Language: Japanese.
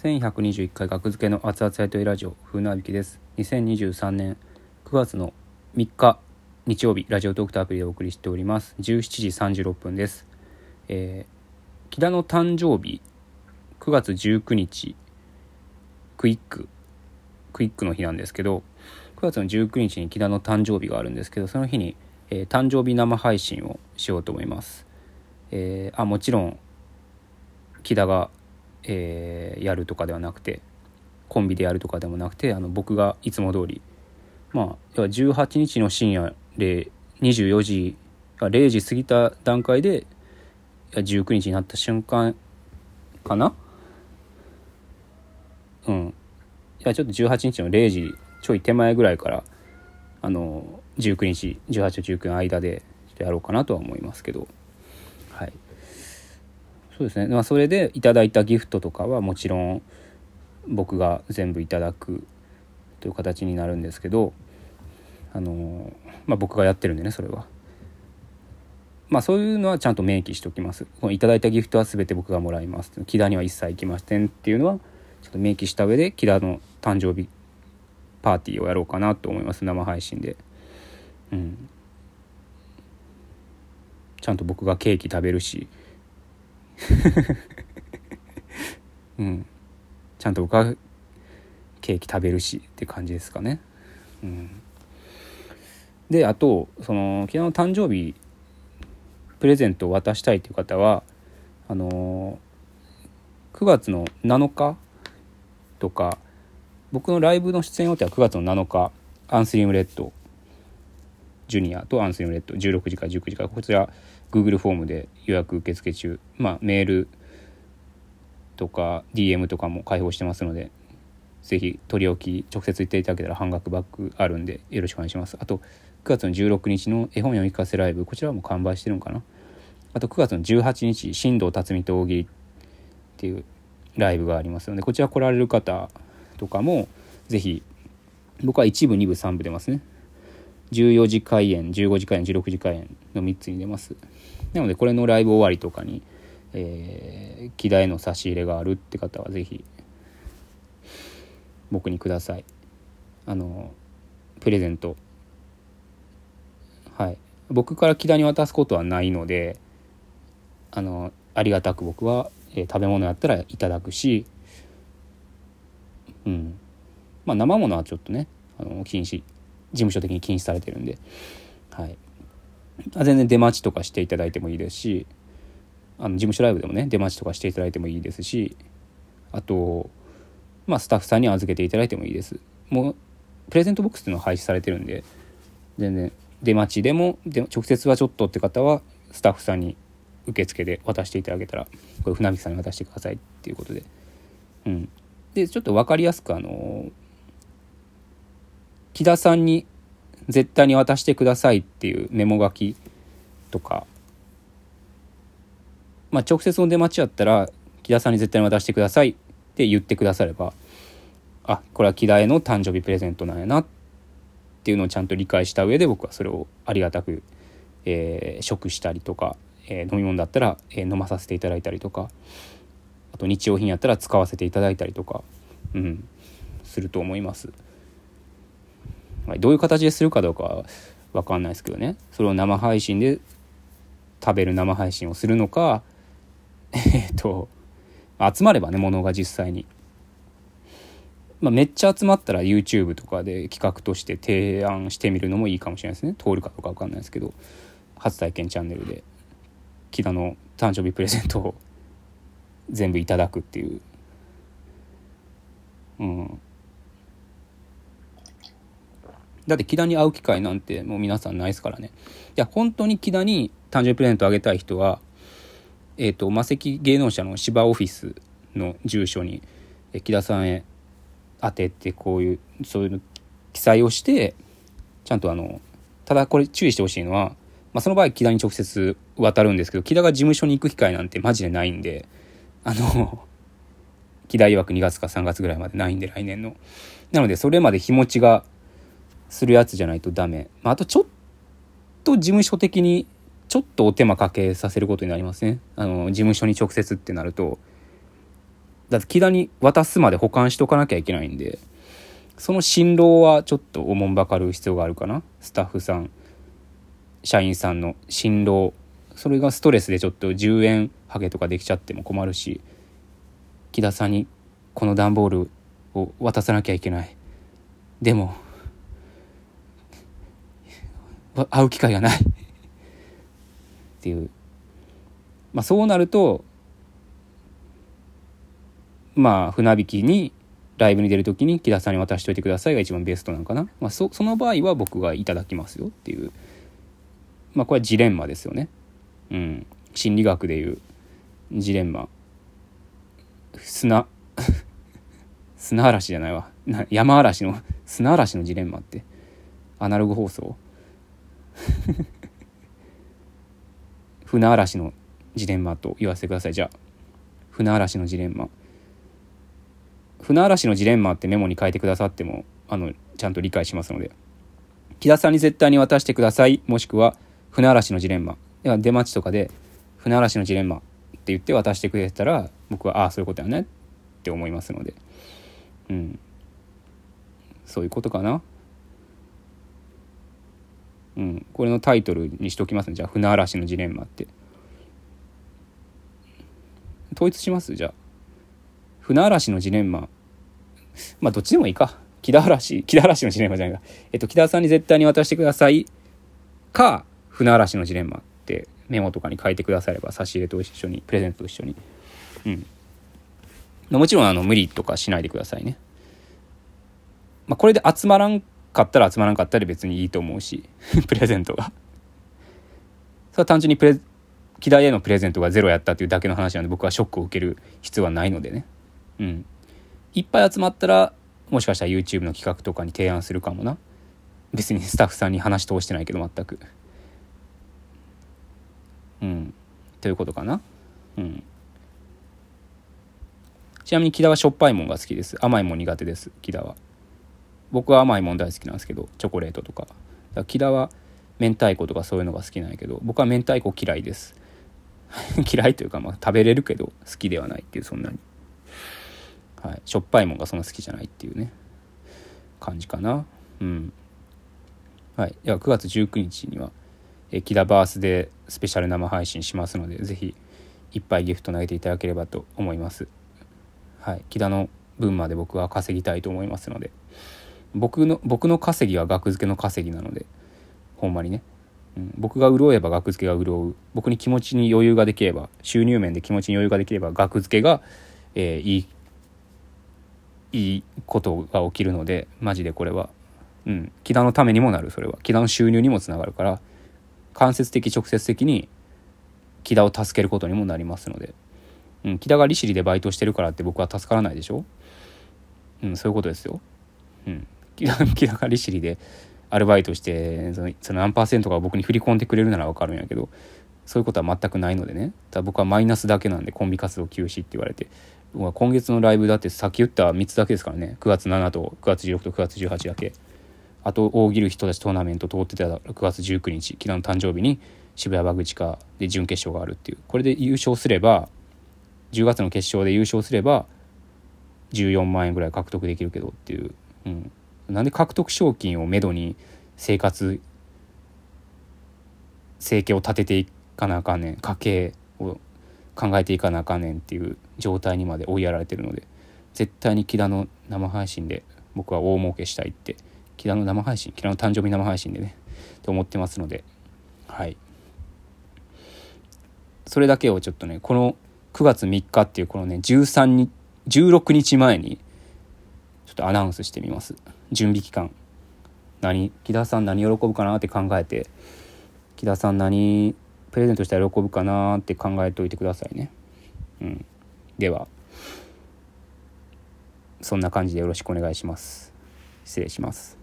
1121回学付けの熱々やといラジオ風なびきです。2023年9月の3日日曜日ラジオトークとアプリでお送りしております。17時36分です。えー、木田の誕生日9月19日クイック。クイックの日なんですけど9月の19日に木田の誕生日があるんですけどその日に、えー、誕生日生配信をしようと思います。えー、あもちろん木田がえー、やるとかではなくてコンビでやるとかでもなくてあの僕がいつも通りまあ18日の深夜で24時0時過ぎた段階で19日になった瞬間かな？うん。いやちょっと18日の0時ちょい手前ぐらいからあの19日18と19の間でやろうかなとは思いますけど。はい。そうですね、まあ、それでいただいたギフトとかはもちろん僕が全部いただくという形になるんですけどあのまあ僕がやってるんでねそれは。まあそういうのはちゃんと明記しておきます。このいただいたギフトは全て僕がもらいます。木田には一切行きませんっていうのはちょっと明記した上で木田の誕生日パーティーをやろうかなと思います生配信で。うん。ちゃんと僕がケーキ食べるし うん、ちゃんと僕はケーキ食べるしって感じですかね。うん、であとその昨日の誕生日プレゼントを渡したいという方はあの9月の7日とか僕のライブの出演予定は9月の7日アンスリムレッドジュニアとアンスリムレッド16時から19時からこちら Google フォームで予約受付中、まあ、メールとか DM とかも開放してますのでぜひ取り置き直接言っていただけたら半額バックあるんでよろしくお願いします。あと9月の16日の絵本読み聞かせライブこちらはもう完売してるのかな？あと9月の18日新藤辰巳と大喜利っていうライブがありますのでこちら来られる方とかもぜひ僕は1部2部3部出ますね。14時開演15時開演16時開演の3つに出ます。なのでこれのライブ終わりとかに、えー、木田への差し入れがあるって方は是非僕にください。あのプレゼント。はい。僕から木田に渡すことはないのであのありがたく僕は、えー、食べ物やったらいただくしうん。まあ生ものはちょっとねあの禁止務所的に禁止されてるんで、はい、全然出待ちとかしていただいてもいいですしあの事務所ライブでもね出待ちとかしていただいてもいいですしあと、まあ、スタッフさんに預けていただいてもいいです。もうプレゼントボックスっていうのは廃止されてるんで全然出待ちでもで直接はちょっとって方はスタッフさんに受付で渡していただけたらこれ船引さんに渡してくださいっていうことで。うん。でちょっと分かりやすくあの木田さんに絶対に渡してくださいっていうメモ書きとか、まあ、直接の出待ちやったら木田さんに絶対に渡してくださいって言ってくださればあこれは木田への誕生日プレゼントなんやなっていうのをちゃんと理解した上で僕はそれをありがたく、えー、食したりとか、えー、飲み物だったら、えー、飲まさせていただいたりとかあと日用品やったら使わせていただいたりとか、うん、すると思います。どういう形でするかどうかは分かんないですけどね。それを生配信で食べる生配信をするのか えっと集まればねものが実際に、まあ、めっちゃ集まったら YouTube とかで企画として提案してみるのもいいかもしれないですね。通るかどうか分かんないですけど。初体験チャンネルで。木田の誕生日プレゼントを全部いただくっていう。うん。だって木田に会う機会なんてもう皆さんないですからね。いや、本当に木田に誕生日プレゼントあげたい人は、えっ、ー、と、魔石芸能者の芝オフィスの住所に、え木田さんへ当てて、こういう、そういうの記載をして、ちゃんとあの、ただこれ注意してほしいのは、まあ、その場合木田に直接渡るんですけど、木田が事務所に行く機会なんてマジでないんで、あの、木田曰く2月か3月ぐらいまでないんで、来年の。なので、それまで日持ちがするやつじゃないとダメ。まあ、あとちょっと事務所的にちょっとお手間かけさせることになりますね。あの、事務所に直接ってなると、だって木田に渡すまで保管しとかなきゃいけないんで。その辛労はちょっとおもんばかる必要があるかな。スタッフさん社員さんの辛労それがストレスでちょっと10円ハゲとかできちゃっても困るし。木田さんにこの段ボールを渡さなきゃいけない。でも会う機会がない。っていう。まあそうなるとまあ船引きにライブに出る時に木田さんに渡しといてくださいが一番ベストなのかな、まあ、そその場合は僕がいただきますよ。っていう。まあこれはジレンマですよね。うん。心理学でいうジレンマ。砂。砂嵐じゃないわ。山嵐の砂嵐のジレンマって。アナログ放送？船嵐のジレンマと言わせてください。じゃあ船嵐のジレンマ。船嵐のジレンマってメモに書いてくださってもあのちゃんと理解しますので。木田さんに絶対に渡してください。もしくは船嵐のジレンマ。では出待ちとかで船嵐のジレンマって言って渡してくれたら僕はああそういうことやねって思いますので。うん。そういうことかなうんこれのタイトルにしときますね。じゃあ船嵐のジレンマって。統一します？じゃあ。船嵐のジレンマ。まあどっちでもいいか。木田嵐。木田嵐のジレンマじゃないか。えっと木田さんに絶対に渡してください。か船嵐のジレンマってメモとかに書いてくだされば差し入れと一緒にプレゼントと一緒に。うん。もちろんあの無理とかしないでくださいね。まあこれで集まらんかったら集まらんかったら別にいいと思うし プレゼントが。それは単純にプレ木田へのプレゼントがゼロやったっていうだけの話なんで僕はショックを受ける必要はないのでね。うん。いっぱい集まったらもしかしたら YouTube の企画とかに提案するかもな。別にスタッフさんに話通してないけど全く。うん。ということかな。うん。ちなみに木田はしょっぱいもんが好きです。甘いもん苦手です木田は。僕は甘いもん大好きなんですけどチョコレートとか。か木田は明太子とかそういうのが好きなんやけど僕は明太子嫌いです。嫌いというかまあ食べれるけど好きではないっていうそんなに。はい、しょっぱいもんがそんな好きじゃないっていうね。感じかな。うん。はい。では9月19日にはえキダバースでスペシャル生配信しますので是非いっぱいギフト投げていただければと思います。はい。木田の分まで僕は稼ぎたいと思いますので。僕の僕の稼ぎは額付けの稼ぎなのでほんまにね、うん、僕が潤えば額付けが潤う。僕に気持ちに余裕ができれば収入面で気持ちに余裕ができれば額付けが、えー、いいいいことが起きるのでマジでこれはうん。木田のためにもなるそれは。木田の収入にもつながるから間接的直接的に木田を助けることにもなりますので、うん、木田が利尻でバイトしてるからって僕は助からないでしょ？うん。そういうことですよ。うん。木田木田が利尻でアルバイトしてその何パーセントか僕に振り込んでくれるなら分かるんやけどそういうことは全くないのでね。ただ僕はマイナスだけなんでコンビ活動休止って言われて。今月のライブだってさっき言った3つだけですからね。9月7と9月16と9月18だけ。あと大喜利人たちトーナメント通ってた9月19日昨日の誕生日に渋谷バグチカで準決勝があるっていう。これで優勝すれば10月の決勝で優勝すれば14万円ぐらい獲得できるけどっていう、うん、なんで獲得賞金をめどに生活生計を立てていかなあかんねん。家計を考えていかなあかんねんっていう状態にまで追いやられてるので絶対に木田の生配信で僕は大儲けしたいって木田の生配信木田の誕生日生配信でねって思ってますのではい。それだけをちょっとねこの9月3日っていうこのね13日16日前にとアナウンスしてみます準備期間何木田さん何喜ぶかなって考えて木田さん何プレゼントしたら喜ぶかなって考えておいてくださいね。うん、ではそんな感じでよろしくお願いします。失礼します。